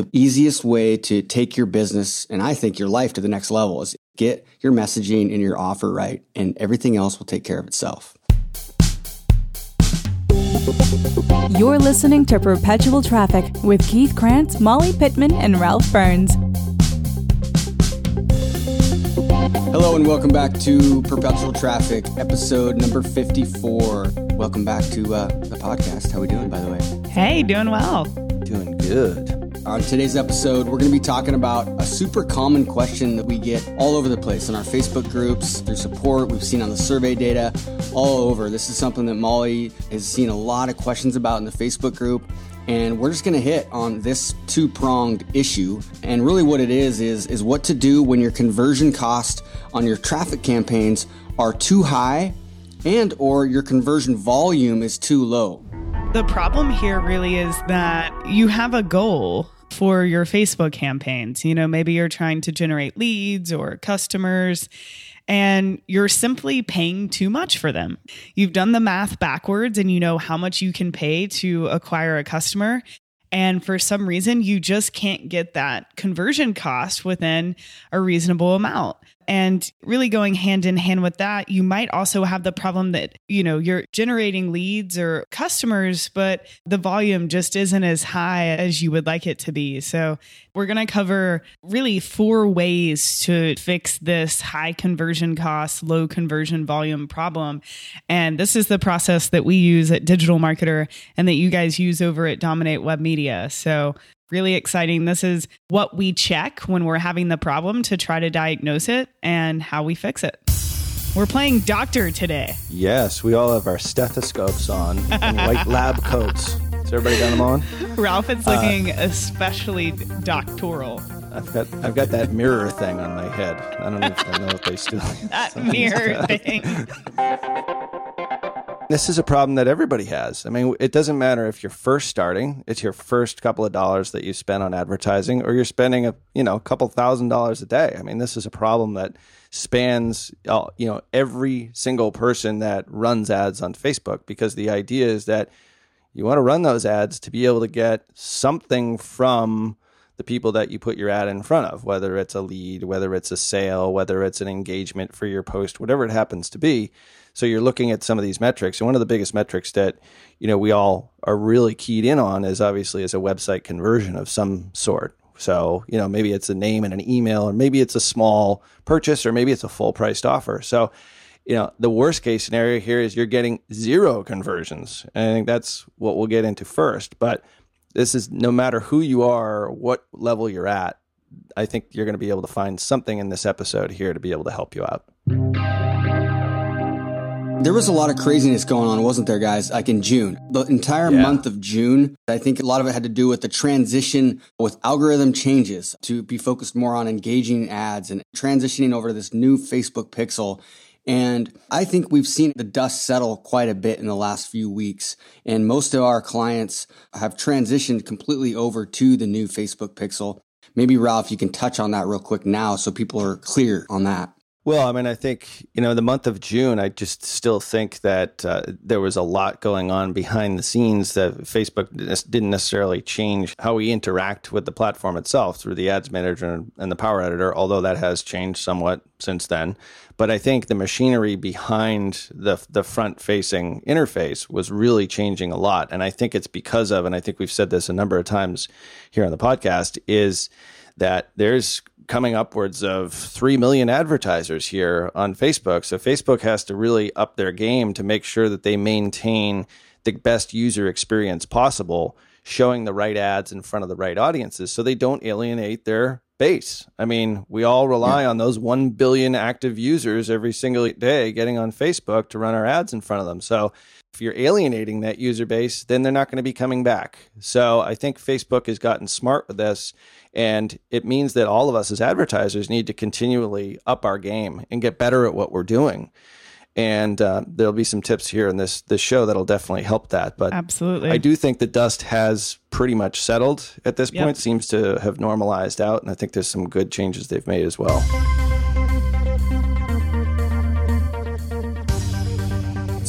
the easiest way to take your business and I think your life to the next level is get your messaging and your offer right, and everything else will take care of itself. You're listening to Perpetual Traffic with Keith Krantz, Molly Pittman, and Ralph Burns. Hello and welcome back to Perpetual Traffic, episode number 54. Welcome back to uh, the podcast. How we doing, by the way? Hey, doing well. Doing good. On today's episode, we're going to be talking about a super common question that we get all over the place in our Facebook groups, through support, we've seen on the survey data, all over. This is something that Molly has seen a lot of questions about in the Facebook group. And we're just going to hit on this two pronged issue. And really, what it is, is, is what to do when your conversion cost on your traffic campaigns are too high and or your conversion volume is too low. The problem here really is that you have a goal for your Facebook campaigns. You know, maybe you're trying to generate leads or customers and you're simply paying too much for them. You've done the math backwards and you know how much you can pay to acquire a customer. And for some reason, you just can't get that conversion cost within a reasonable amount. And really going hand in hand with that, you might also have the problem that, you know, you're generating leads or customers, but the volume just isn't as high as you would like it to be. So we're going to cover really four ways to fix this high conversion cost, low conversion volume problem. And this is the process that we use at Digital Marketer and that you guys use over at Dominate Web Media. So really exciting. This is what we check when we're having the problem to try to diagnose it and how we fix it. We're playing doctor today. Yes, we all have our stethoscopes on and white lab coats. Has everybody got them on? Ralph is looking uh, especially doctoral. I've got I've got that mirror thing on my head. I don't even know if they still that mirror thing. This is a problem that everybody has. I mean, it doesn't matter if you're first starting; it's your first couple of dollars that you spend on advertising, or you're spending a you know a couple thousand dollars a day. I mean, this is a problem that spans uh, you know every single person that runs ads on Facebook because the idea is that you want to run those ads to be able to get something from the people that you put your ad in front of, whether it's a lead, whether it's a sale, whether it's an engagement for your post, whatever it happens to be. So you're looking at some of these metrics, and one of the biggest metrics that you know we all are really keyed in on is obviously is a website conversion of some sort. So you know maybe it's a name and an email, or maybe it's a small purchase, or maybe it's a full priced offer. So you know the worst case scenario here is you're getting zero conversions, and I think that's what we'll get into first. But this is no matter who you are, what level you're at. I think you're going to be able to find something in this episode here to be able to help you out. There was a lot of craziness going on, wasn't there, guys? Like in June, the entire yeah. month of June, I think a lot of it had to do with the transition with algorithm changes to be focused more on engaging ads and transitioning over to this new Facebook pixel. And I think we've seen the dust settle quite a bit in the last few weeks. And most of our clients have transitioned completely over to the new Facebook pixel. Maybe Ralph, you can touch on that real quick now so people are clear on that. Well, I mean, I think, you know, the month of June, I just still think that uh, there was a lot going on behind the scenes that Facebook didn't necessarily change how we interact with the platform itself through the ads manager and the power editor, although that has changed somewhat since then. But I think the machinery behind the, the front facing interface was really changing a lot. And I think it's because of, and I think we've said this a number of times here on the podcast, is that there's coming upwards of 3 million advertisers here on Facebook. So Facebook has to really up their game to make sure that they maintain the best user experience possible, showing the right ads in front of the right audiences so they don't alienate their base. I mean, we all rely yeah. on those 1 billion active users every single day getting on Facebook to run our ads in front of them. So if you're alienating that user base, then they're not going to be coming back. So I think Facebook has gotten smart with this and it means that all of us as advertisers need to continually up our game and get better at what we're doing. And uh, there'll be some tips here in this this show that'll definitely help that. But absolutely, I do think the dust has pretty much settled at this point. Seems to have normalized out, and I think there's some good changes they've made as well.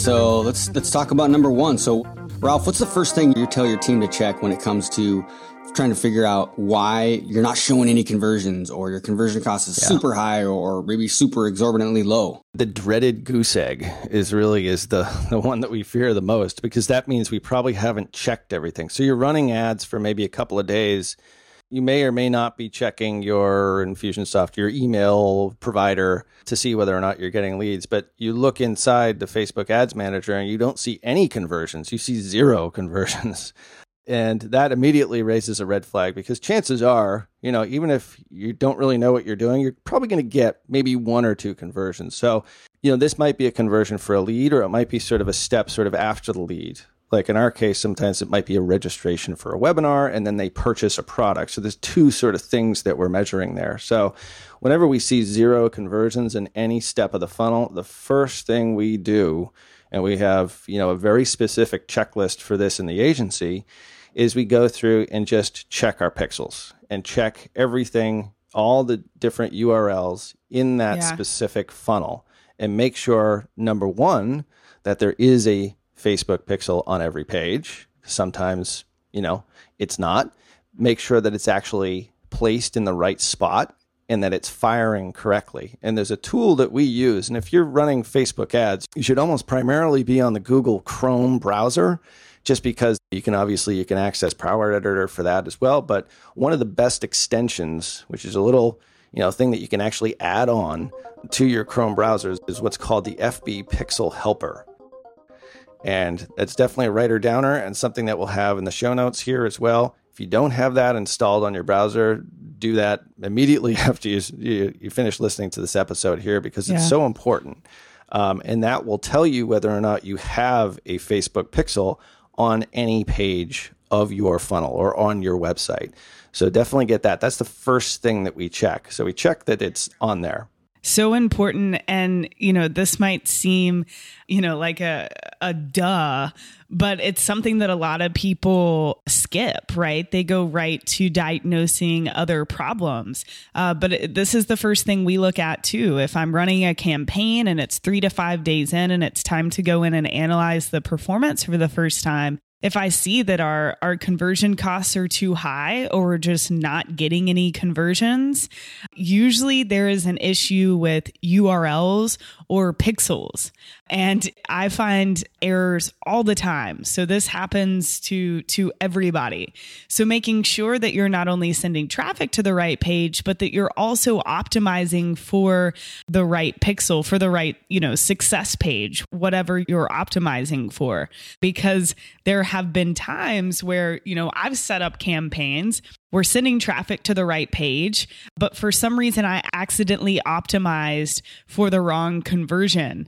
So let's let's talk about number one. So Ralph, what's the first thing you tell your team to check when it comes to trying to figure out why you're not showing any conversions or your conversion cost is yeah. super high or maybe super exorbitantly low. The dreaded goose egg is really is the, the one that we fear the most because that means we probably haven't checked everything. So you're running ads for maybe a couple of days. You may or may not be checking your Infusionsoft, your email provider to see whether or not you're getting leads. But you look inside the Facebook Ads Manager and you don't see any conversions. You see zero conversions. And that immediately raises a red flag because chances are, you know, even if you don't really know what you're doing, you're probably going to get maybe one or two conversions. So, you know, this might be a conversion for a lead or it might be sort of a step sort of after the lead. Like in our case, sometimes it might be a registration for a webinar and then they purchase a product. So there's two sort of things that we're measuring there. So whenever we see zero conversions in any step of the funnel, the first thing we do, and we have, you know, a very specific checklist for this in the agency, is we go through and just check our pixels and check everything, all the different URLs in that yeah. specific funnel and make sure, number one, that there is a Facebook pixel on every page. Sometimes, you know, it's not. Make sure that it's actually placed in the right spot and that it's firing correctly. And there's a tool that we use. And if you're running Facebook ads, you should almost primarily be on the Google Chrome browser just because you can obviously you can access Power Editor for that as well. But one of the best extensions, which is a little you know thing that you can actually add on to your Chrome browsers, is what's called the FB Pixel Helper. And it's definitely a writer downer and something that we'll have in the show notes here as well. If you don't have that installed on your browser, do that immediately after you, you, you finish listening to this episode here because it's yeah. so important. Um, and that will tell you whether or not you have a Facebook pixel on any page of your funnel or on your website. So definitely get that. That's the first thing that we check. So we check that it's on there. So important. And, you know, this might seem, you know, like a, a duh, but it's something that a lot of people skip, right? They go right to diagnosing other problems. Uh, but it, this is the first thing we look at too. If I'm running a campaign and it's three to five days in and it's time to go in and analyze the performance for the first time, if I see that our our conversion costs are too high or we're just not getting any conversions, usually there is an issue with URLs or pixels. And I find errors all the time. So this happens to to everybody. So making sure that you're not only sending traffic to the right page, but that you're also optimizing for the right pixel, for the right, you know, success page, whatever you're optimizing for. Because there have been times where, you know, I've set up campaigns we're sending traffic to the right page, but for some reason I accidentally optimized for the wrong conversion.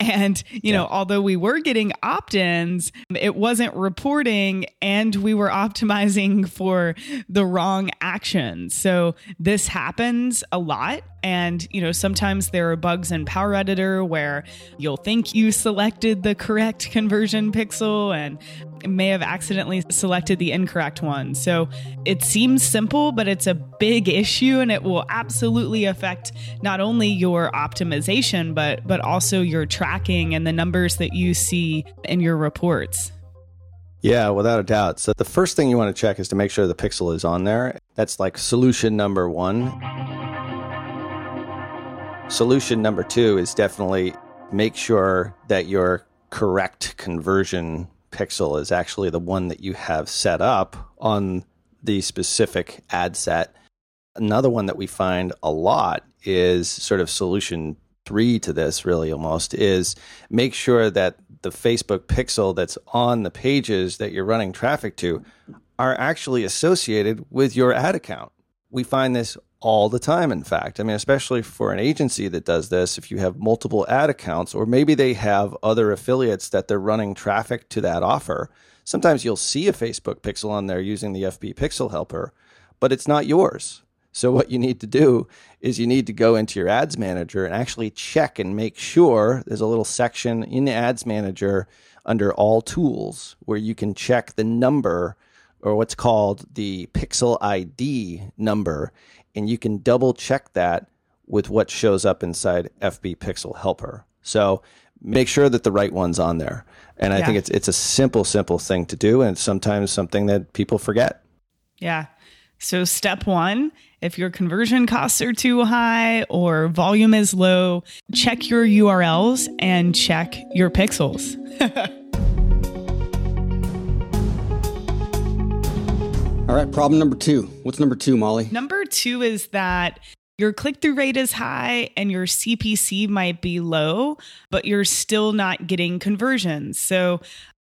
And, you yeah. know, although we were getting opt ins, it wasn't reporting and we were optimizing for the wrong action. So this happens a lot. And, you know, sometimes there are bugs in Power Editor where you'll think you selected the correct conversion pixel and may have accidentally selected the incorrect one. So it seems simple, but it's a big issue and it will absolutely affect not only your optimization, but but also your tracking and the numbers that you see in your reports. Yeah, without a doubt. So the first thing you want to check is to make sure the pixel is on there. That's like solution number one. Solution number two is definitely make sure that your correct conversion pixel is actually the one that you have set up on the specific ad set. Another one that we find a lot is sort of solution three to this, really almost, is make sure that the Facebook pixel that's on the pages that you're running traffic to are actually associated with your ad account. We find this all the time, in fact. I mean, especially for an agency that does this, if you have multiple ad accounts, or maybe they have other affiliates that they're running traffic to that offer, sometimes you'll see a Facebook pixel on there using the FB Pixel Helper, but it's not yours. So, what you need to do is you need to go into your ads manager and actually check and make sure there's a little section in the ads manager under all tools where you can check the number or what's called the pixel ID number and you can double check that with what shows up inside FB Pixel Helper. So make sure that the right one's on there. And I yeah. think it's it's a simple, simple thing to do, and sometimes something that people forget. Yeah. So, step one if your conversion costs are too high or volume is low, check your URLs and check your pixels. All right, problem number two. What's number two, Molly? Number two is that your click through rate is high and your CPC might be low, but you're still not getting conversions. So,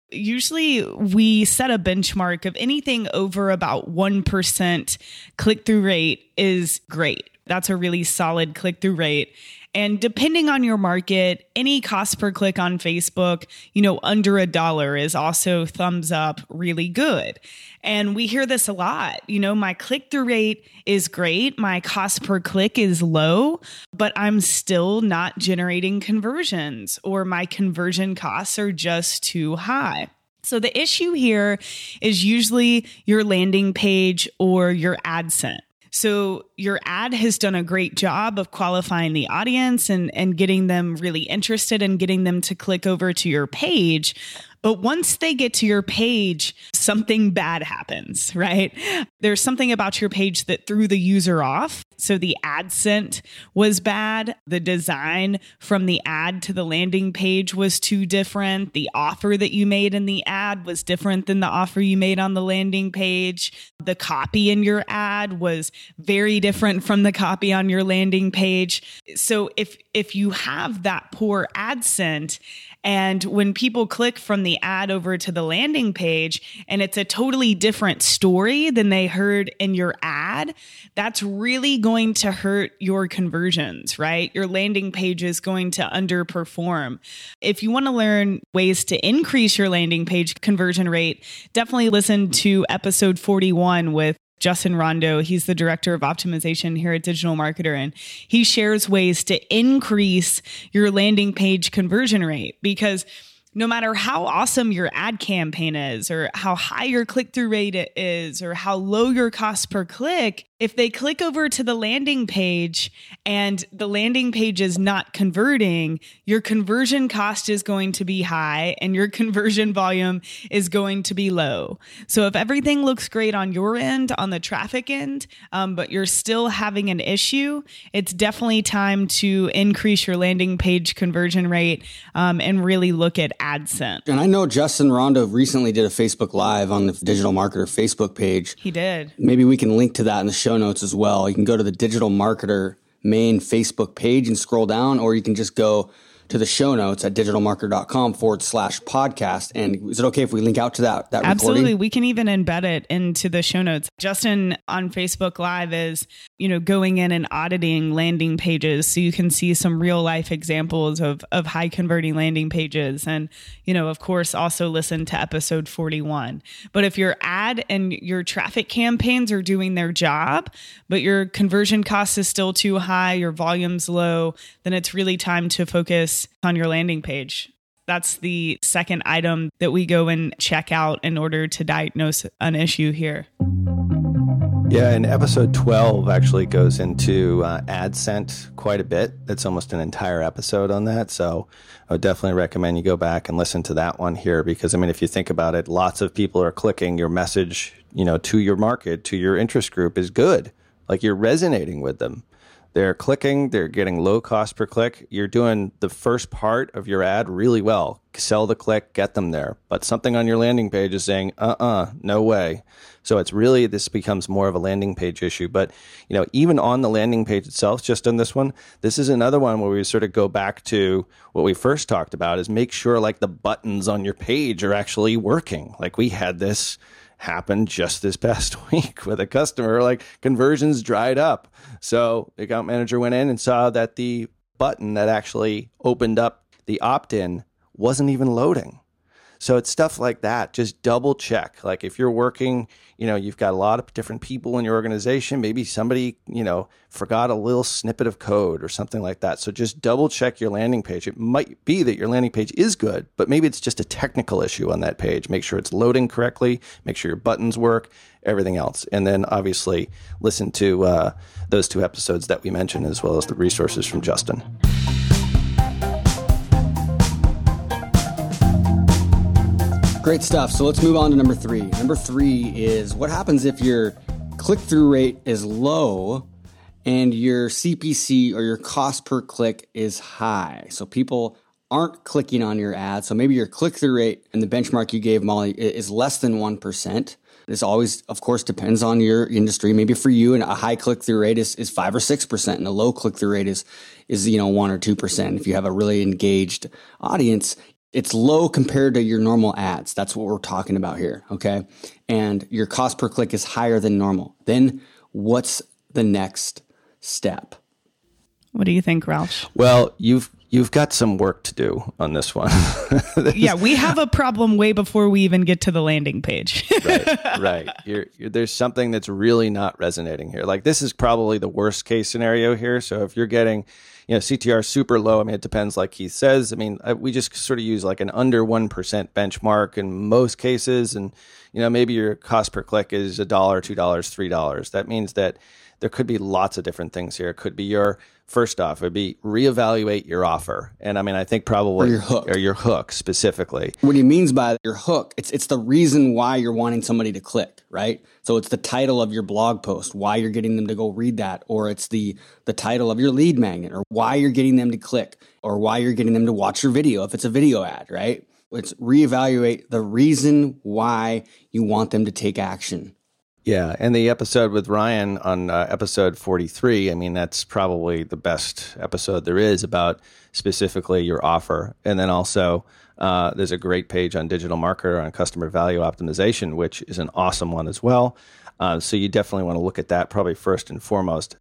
usually we set a benchmark of anything over about 1% click through rate is great. That's a really solid click through rate. And depending on your market, any cost per click on Facebook, you know, under a dollar is also thumbs up really good. And we hear this a lot. You know, my click through rate is great, my cost per click is low, but I'm still not generating conversions or my conversion costs are just too high. So the issue here is usually your landing page or your ad set. So your ad has done a great job of qualifying the audience and, and getting them really interested and getting them to click over to your page. But once they get to your page, something bad happens, right? There's something about your page that threw the user off. So the ad scent was bad. The design from the ad to the landing page was too different. The offer that you made in the ad was different than the offer you made on the landing page. The copy in your ad was very different from the copy on your landing page. So if if you have that poor ad scent and when people click from the ad over to the landing page and it's a totally different story than they heard in your ad, that's really going to hurt your conversions, right? Your landing page is going to underperform. If you want to learn ways to increase your landing page conversion rate, definitely listen to episode 41 with Justin Rondeau. He's the director of optimization here at Digital Marketer, and he shares ways to increase your landing page conversion rate because no matter how awesome your ad campaign is, or how high your click through rate is, or how low your cost per click, if they click over to the landing page and the landing page is not converting, your conversion cost is going to be high and your conversion volume is going to be low. So if everything looks great on your end, on the traffic end, um, but you're still having an issue, it's definitely time to increase your landing page conversion rate um, and really look at ad scent. And I know Justin Rondeau recently did a Facebook Live on the Digital Marketer Facebook page. He did. Maybe we can link to that in the show show notes as well. You can go to the Digital Marketer main Facebook page and scroll down, or you can just go to the show notes at digitalmarketer.com forward slash podcast. And is it okay if we link out to that? that Absolutely. Recording? We can even embed it into the show notes. Justin on Facebook Live is, you know, going in and auditing landing pages so you can see some real life examples of, of high converting landing pages. And, you know, of course, also listen to episode 41. But if your ad and your traffic campaigns are doing their job, but your conversion cost is still too high, your volume's low, then it's really time to focus on your landing page. That's the second item that we go and check out in order to diagnose an issue here. Yeah, and episode 12 actually goes into uh, ad scent quite a bit. That's almost an entire episode on that. So I would definitely recommend you go back and listen to that one here because, I mean, if you think about it, lots of people are clicking your message, you know, to your market, to your interest group is good. Like you're resonating with them. They're clicking, they're getting low cost per click. You're doing the first part of your ad really well. Sell the click, get them there. But something on your landing page is saying, uh uh-uh, uh, no way. So it's really, this becomes more of a landing page issue. But, you know, even on the landing page itself, just on this one, this is another one where we sort of go back to what we first talked about is make sure like the buttons on your page are actually working. Like we had this happened just this past week with a customer. Like conversions dried up. So the account manager went in and saw that the button that actually opened up the opt in wasn't even loading. So it's stuff like that. Just double check. Like if you're working, you know, you've got a lot of different people in your organization. Maybe somebody, you know, forgot a little snippet of code or something like that. So just double check your landing page. It might be that your landing page is good, but maybe it's just a technical issue on that page. Make sure it's loading correctly. Make sure your buttons work. Everything else, and then obviously listen to uh, those two episodes that we mentioned, as well as the resources from Justin. Great stuff. So let's move on to number three. Number three is what happens if your click through rate is low and your CPC or your cost per click is high. So people aren't clicking on your ad. So maybe your click through rate and the benchmark you gave Molly is less than 1%. This always, of course, depends on your industry. Maybe for you, and a high click through rate is, is five or six percent, and a low click through rate is is you know one or two percent. If you have a really engaged audience, it's low compared to your normal ads. That's what we're talking about here. Okay. And your cost per click is higher than normal. Then what's the next step? What do you think, Ralph? Well, you've you've got some work to do on this one. yeah, we have a problem way before we even get to the landing page. right, right. You're, you're, there's something that's really not resonating here. Like this is probably the worst case scenario here. So if you're getting, you know, CTR super low, I mean, it depends. Like Keith says, I mean, we just sort of use like an under one percent benchmark in most cases, and you know, maybe your cost per click is a dollar, two dollars, three dollars. That means that there could be lots of different things here. It could be your first off, it'd be reevaluate your offer. And I mean, I think probably or your hook, or your hook specifically. What he means by your hook, it's it's the reason why you're wanting somebody to click, right? So it's the title of your blog post, why you're getting them to go read that, or it's the the title of your lead magnet, or why you're getting them to click, or why you're getting them to watch your video if it's a video ad, right? It's reevaluate the reason why you want them to take action. Yeah, and the episode with Ryan on uh, episode 43, I mean, that's probably the best episode there is about specifically your offer. And then also, uh, there's a great page on Digital Marketer on customer value optimization, which is an awesome one as well. Uh, so you definitely want to look at that probably first and foremost.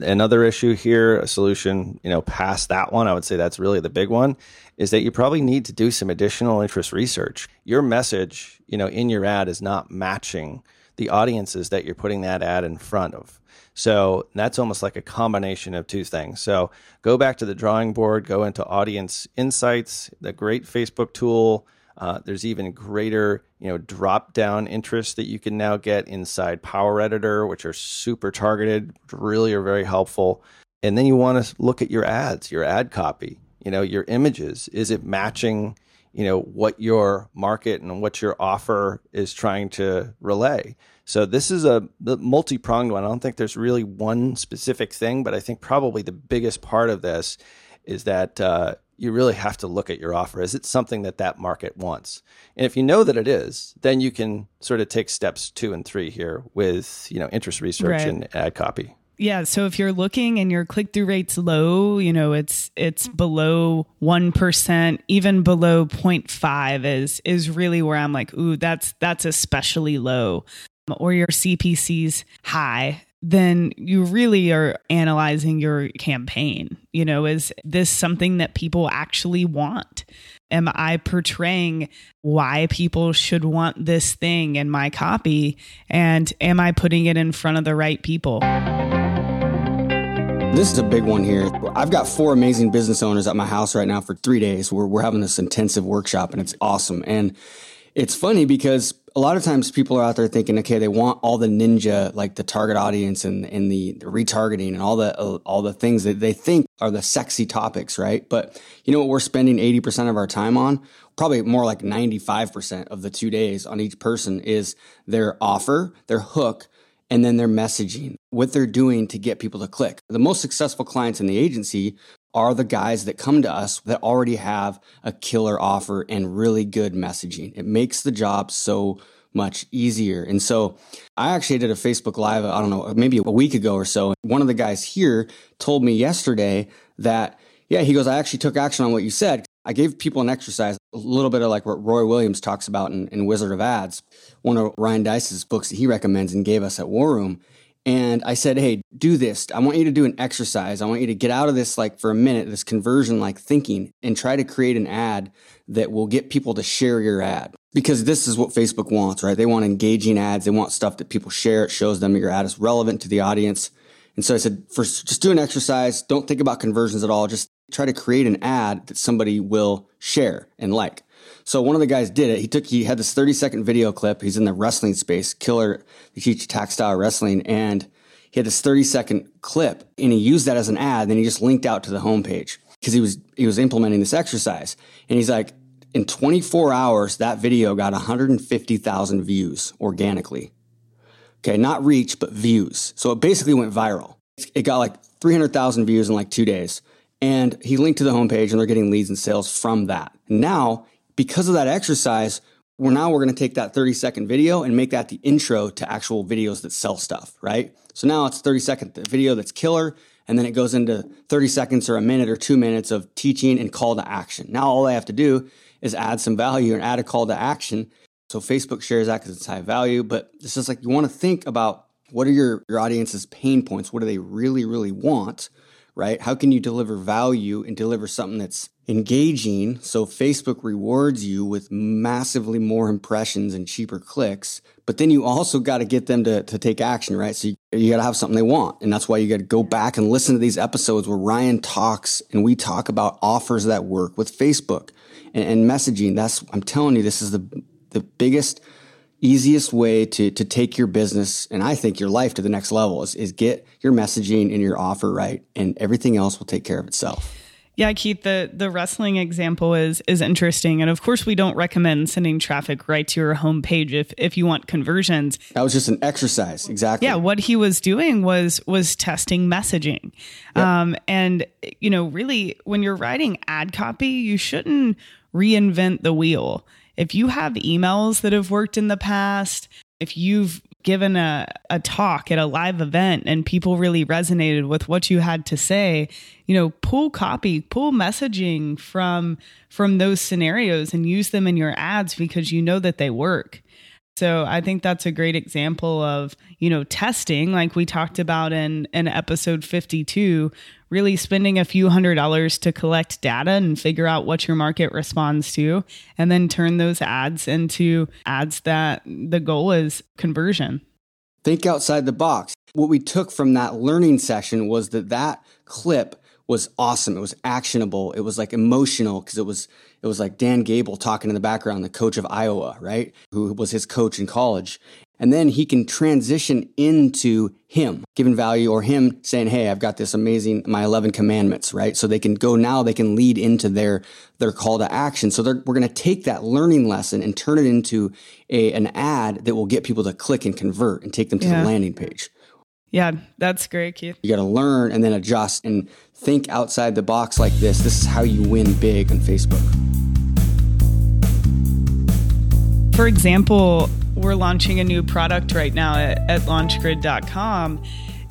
Another issue here, a solution, you know, past that one, I would say that's really the big one, is that you probably need to do some additional interest research. Your message, you know, in your ad is not matching the audiences that you're putting that ad in front of. So that's almost like a combination of two things. So go back to the drawing board, go into audience insights, the great Facebook tool. Uh, there's even greater, you know, drop down interest that you can now get inside Power Editor, which are super targeted, really are very helpful. And then you want to look at your ads, your ad copy, you know, your images. Is it matching you know what your market and what your offer is trying to relay. So this is a multi-pronged one. I don't think there's really one specific thing but i think probably the biggest part of this is that uh, you really have to look at your offer. Is it something that that market wants? And if you know that it is then you can sort of take steps two and three here with you know interest research right. and ad copy yeah, so if you're looking and your click through rate's low, you know, it's it's below 1%, even below 0.5 is is really where I'm like, "Ooh, that's that's especially low." Or your CPC's high, then you really are analyzing your campaign. You know, is this something that people actually want? Am I portraying why people should want this thing in my copy? And am I putting it in front of the right people? This is a big one here. I've got four amazing business owners at my house right now for three days. We're, we're having this intensive workshop and it's awesome. And it's funny because a lot of times people are out there thinking, okay, they want all the ninja, like the target audience and, and the, the retargeting and all the, uh, all the things that they think are the sexy topics, right? But you know what we're spending 80% of our time on? Probably more like 95% of the two days on each person is their offer, their hook, and then their messaging, what they're doing to get people to click. The most successful clients in the agency are the guys that come to us that already have a killer offer and really good messaging. It makes the job so much easier. And so I actually did a Facebook Live, I don't know, maybe a week ago or so. One of the guys here told me yesterday that, yeah, he goes, I actually took action on what you said. I gave people an exercise, a little bit of like what Roy Williams talks about in, in Wizard of Ads, one of Ryan Deiss's books that he recommends and gave us at War Room. And I said, hey, do this. I want you to do an exercise. I want you to get out of this, like for a minute, this conversion like thinking and try to create an ad that will get people to share your ad. Because this is what Facebook wants, right? They want engaging ads. They want stuff that people share. It shows them your ad is relevant to the audience. And so I said, first, just do an exercise. Don't think about conversions at all. Just try to create an ad that somebody will share and like. So one of the guys did it. He took, he had this 30 second video clip. He's in the wrestling space, killer. They teach tactile wrestling and he had this 30 second clip and he used that as an ad. Then he just linked out to the homepage because he was, he was implementing this exercise. And he's like, in 24 hours, that video got 150,000 views organically. Okay, not reach, but views. So it basically went viral. It got like 300,000 views in like two days. And he linked to the homepage and they're getting leads and sales from that. Now, because of that exercise, we're now we're going to take that 30 second video and make that the intro to actual videos that sell stuff, right? So now it's 30 second video that's killer. And then it goes into 30 seconds or a minute or two minutes of teaching and call to action. Now all I have to do is add some value and add a call to action. So Facebook shares that because it's high value. But it's just like you want to think about what are your, your audience's pain points? What do they really, really want? Right? How can you deliver value and deliver something that's engaging so Facebook rewards you with massively more impressions and cheaper clicks. But then you also got to get them to, to take action, right? So you, you got to have something they want. And that's why you got to go back and listen to these episodes where Ryan talks and we talk about offers that work with Facebook and, and messaging. That's, I'm telling you, this is the, the biggest, easiest way to, to take your business and I think your life to the next level is, is get your messaging and your offer right. And everything else will take care of itself. Yeah, Keith, the the wrestling example is is interesting, and of course, we don't recommend sending traffic right to your homepage if if you want conversions. That was just an exercise, exactly. Yeah, what he was doing was was testing messaging, yep. um, and you know, really, when you're writing ad copy, you shouldn't reinvent the wheel. If you have emails that have worked in the past, if you've given a, a talk at a live event and people really resonated with what you had to say you know pull copy pull messaging from from those scenarios and use them in your ads because you know that they work so I think that's a great example of, you know, testing like we talked about in in episode 52, really spending a few hundred dollars to collect data and figure out what your market responds to and then turn those ads into ads that the goal is conversion. Think outside the box. What we took from that learning session was that that clip was awesome. It was actionable. It was like emotional because it was it was like Dan Gable talking in the background, the coach of Iowa, right? Who was his coach in college. And then he can transition into him giving value or him saying, Hey, I've got this amazing, my 11 commandments, right? So they can go now, they can lead into their, their call to action. So we're going to take that learning lesson and turn it into a, an ad that will get people to click and convert and take them to yeah. the landing page. Yeah, that's great, Keith. You got to learn and then adjust and think outside the box like this. This is how you win big on Facebook. For example, we're launching a new product right now at, at launchgrid.com.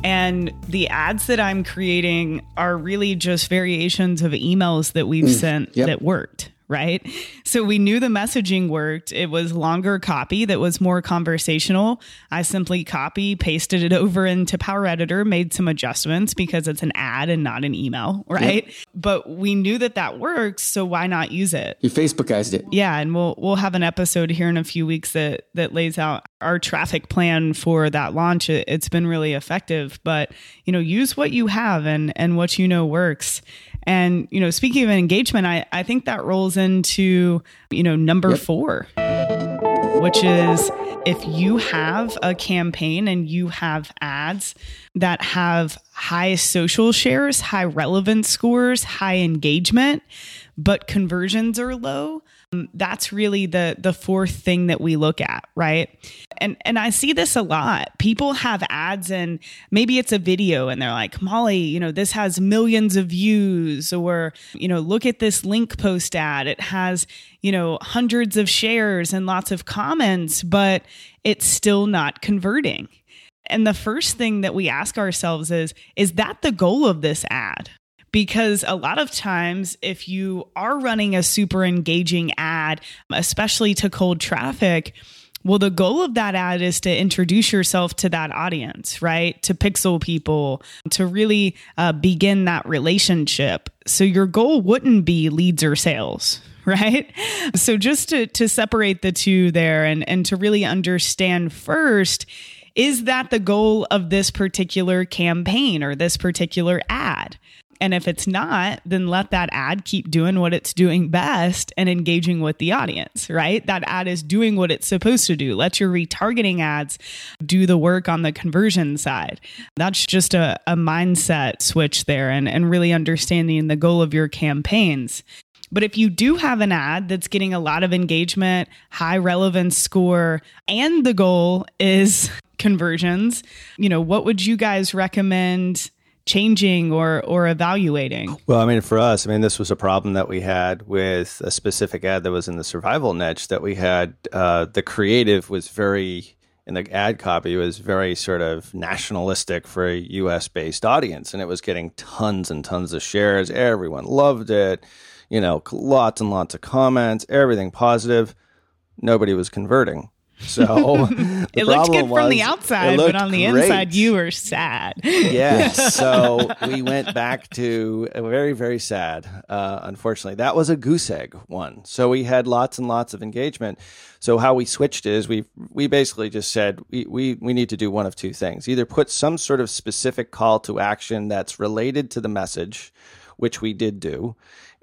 And the ads that I'm creating are really just variations of emails that we've mm, sent yep. that worked right? So we knew the messaging worked. It was longer copy that was more conversational. I simply copy, pasted it over into Power Editor, made some adjustments because it's an ad and not an email, right? Yep. But we knew that that works, so why not use it? You Facebookized it. Yeah, and we'll we'll have an episode here in a few weeks that that lays out our traffic plan for that launch. It, it's been really effective, but you know, use what you have and and what you know works. And, you know, speaking of engagement, I, I think that rolls into, you know, number yep. four, which is if you have a campaign and you have ads that have high social shares, high relevance scores, high engagement, but conversions are low, that's really the the fourth thing that we look at, right? And and I see this a lot. People have ads and maybe it's a video and they're like, "Molly, you know, this has millions of views," or, you know, "Look at this link post ad. It has, you know, hundreds of shares and lots of comments, but it's still not converting." And the first thing that we ask ourselves is, is that the goal of this ad? Because a lot of times if you are running a super engaging ad especially to cold traffic well, the goal of that ad is to introduce yourself to that audience, right? To pixel people, to really uh, begin that relationship. So your goal wouldn't be leads or sales, right? So just to, to separate the two there and, and to really understand first, is that the goal of this particular campaign or this particular ad? And if it's not, then let that ad keep doing what it's doing best and engaging with the audience, right? That ad is doing what it's supposed to do. Let your retargeting ads do the work on the conversion side. That's just a, a mindset switch there and, and really understanding the goal of your campaigns. But if you do have an ad that's getting a lot of engagement, high relevance score, and the goal is conversions. You know, what would you guys recommend? Changing or or evaluating? Well, I mean, for us, I mean, this was a problem that we had with a specific ad that was in the survival niche that we had. Uh, the creative was very, and the ad copy was very sort of nationalistic for a U.S. based audience, and it was getting tons and tons of shares. Everyone loved it. You know, lots and lots of comments, everything positive. Nobody was converting. So it looked good from the outside, but on the great. inside, you were sad. yes. so we went back to very, very sad. Uh, unfortunately, that was a goose egg one. So we had lots and lots of engagement. So how we switched is we we basically just said we, we we need to do one of two things: either put some sort of specific call to action that's related to the message, which we did do,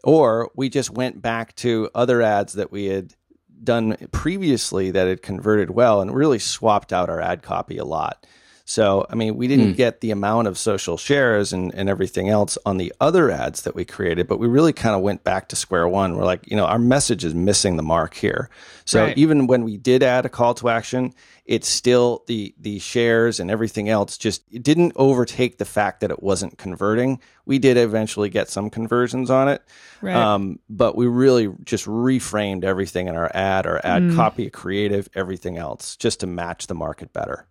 or we just went back to other ads that we had done previously that had converted well and really swapped out our ad copy a lot. So, I mean, we didn't mm. get the amount of social shares and, and everything else on the other ads that we created, but we really kind of went back to square one. We're like, you know, our message is missing the mark here. So right. even when we did add a call to action, it's still the the shares and everything else just it didn't overtake the fact that it wasn't converting. We did eventually get some conversions on it, right. um, but we really just reframed everything in our ad, our ad mm. copy, creative, everything else, just to match the market better.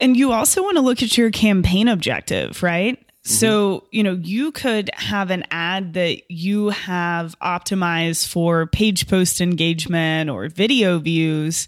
And you also want to look at your campaign objective, right? Mm-hmm. So, you know, you could have an ad that you have optimized for page post engagement or video views,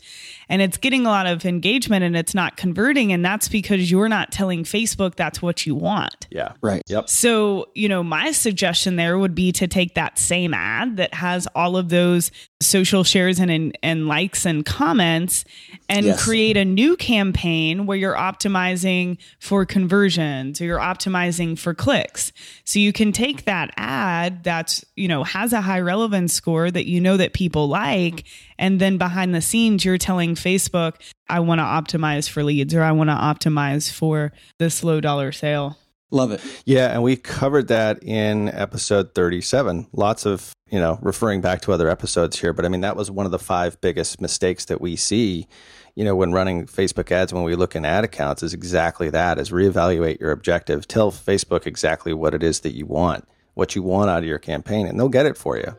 and it's getting a lot of engagement and it's not converting. And that's because you're not telling Facebook that's what you want. Yeah. Right. Yep. So, you know, my suggestion there would be to take that same ad that has all of those social shares and, and, and likes and comments and yes. create a new campaign where you're optimizing for conversions or you're optimizing for clicks. So you can take that ad that's, you know, has a high relevance score that you know that people like and then behind the scenes, you're telling Facebook, I want to optimize for leads or I want to optimize for this low dollar sale. Love it. Yeah. And we covered that in episode 37. Lots of, you know, referring back to other episodes here. But I mean, that was one of the five biggest mistakes that we see, you know, when running Facebook ads, when we look in ad accounts, is exactly that is reevaluate your objective. Tell Facebook exactly what it is that you want, what you want out of your campaign, and they'll get it for you.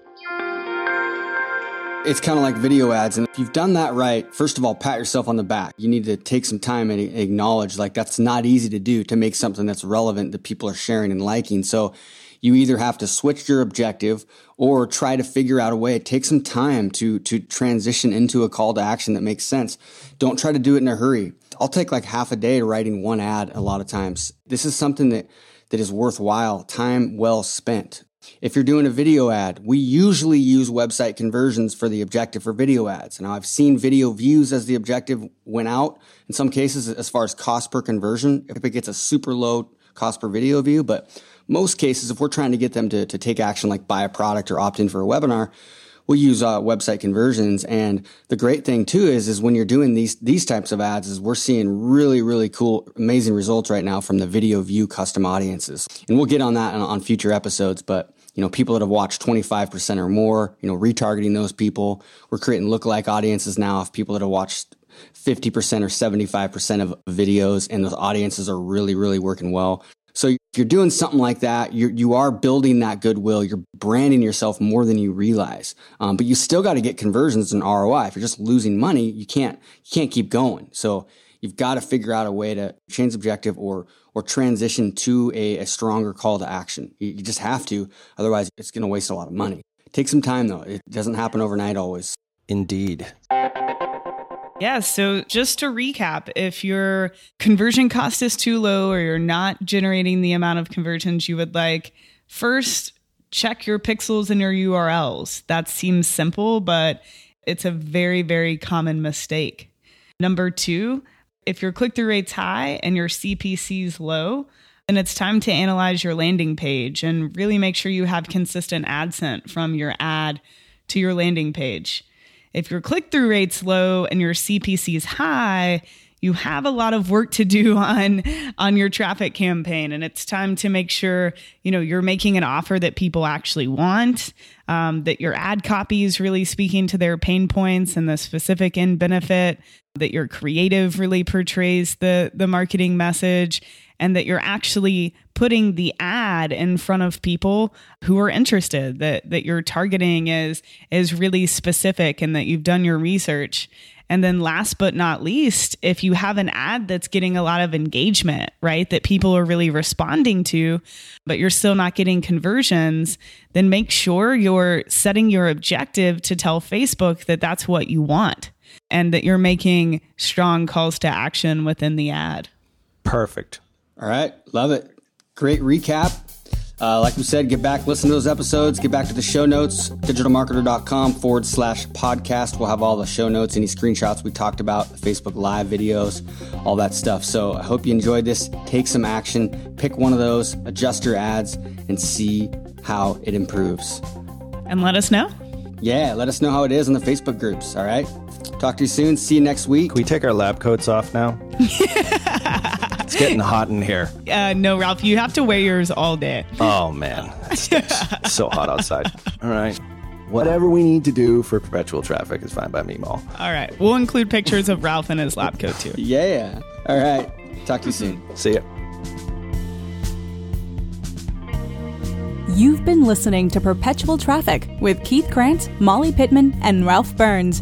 It's kind of like video ads. And if you've done that right, first of all, pat yourself on the back. You need to take some time and acknowledge like that's not easy to do to make something that's relevant that people are sharing and liking. So you either have to switch your objective or try to figure out a way. Take some time to, to transition into a call to action that makes sense. Don't try to do it in a hurry. I'll take like half a day writing one ad a lot of times. This is something that, that is worthwhile, time well spent. If you're doing a video ad, we usually use website conversions for the objective for video ads. Now, I've seen video views as the objective went out. In some cases, as far as cost per conversion, if it gets a super low cost per video view, but most cases, if we're trying to get them to, to take action like buy a product or opt in for a webinar, we'll use uh, website conversions. And the great thing too is, is when you're doing these, these types of ads is we're seeing really, really cool, amazing results right now from the video view custom audiences. And we'll get on that on, on future episodes, but you know, people that have watched 25% or more, you know, retargeting those people. We're creating lookalike audiences now of people that have watched 50% or 75% of videos and those audiences are really, really working well. So if you're doing something like that, you're, you are building that goodwill. You're branding yourself more than you realize. Um, but you still got to get conversions and ROI. If you're just losing money, you can't, you can't keep going. So you've got to figure out a way to change objective or or transition to a, a stronger call to action. You, you just have to, otherwise it's going to waste a lot of money. Take some time though. It doesn't happen overnight always. Indeed. Yeah, so just to recap, if your conversion cost is too low or you're not generating the amount of conversions you would like, first check your pixels and your URLs. That seems simple, but it's a very, very common mistake. Number two, if your click through rate's high and your CPC's low, then it's time to analyze your landing page and really make sure you have consistent ad scent from your ad to your landing page. If your click through rate's low and your CPC is high, you have a lot of work to do on on your traffic campaign and it's time to make sure you know you're making an offer that people actually want um, that your ad copy is really speaking to their pain points and the specific end benefit, that your creative really portrays the, the marketing message, and that you're actually putting the ad in front of people who are interested, that, that your targeting is, is really specific and that you've done your research. And then last but not least, if you have an ad that's getting a lot of engagement, right, that people are really responding to, but you're still not getting conversions, then make sure you're setting your objective to tell Facebook that that's what you want and that you're making strong calls to action within the ad. Perfect. All right. Love it. Great recap. Uh, like we said, get back, listen to those episodes, get back to the show notes, digitalmarketer.com forward slash podcast. We'll have all the show notes, any screenshots we talked about, Facebook Live videos, all that stuff. So I hope you enjoyed this. Take some action, pick one of those, adjust your ads, and see how it improves. And let us know. Yeah, let us know how it is in the Facebook groups. All right. Talk to you soon. See you next week. Can we take our lab coats off now? it's getting hot in here. Uh, no, Ralph, you have to wear yours all day. Oh, man. It's so hot outside. All right. Whatever we need to do for perpetual traffic is fine by me, Mal. All right. We'll include pictures of Ralph in his lab coat, too. Yeah. All right. Talk to you soon. See ya. You've been listening to Perpetual Traffic with Keith Krance, Molly Pittman, and Ralph Burns.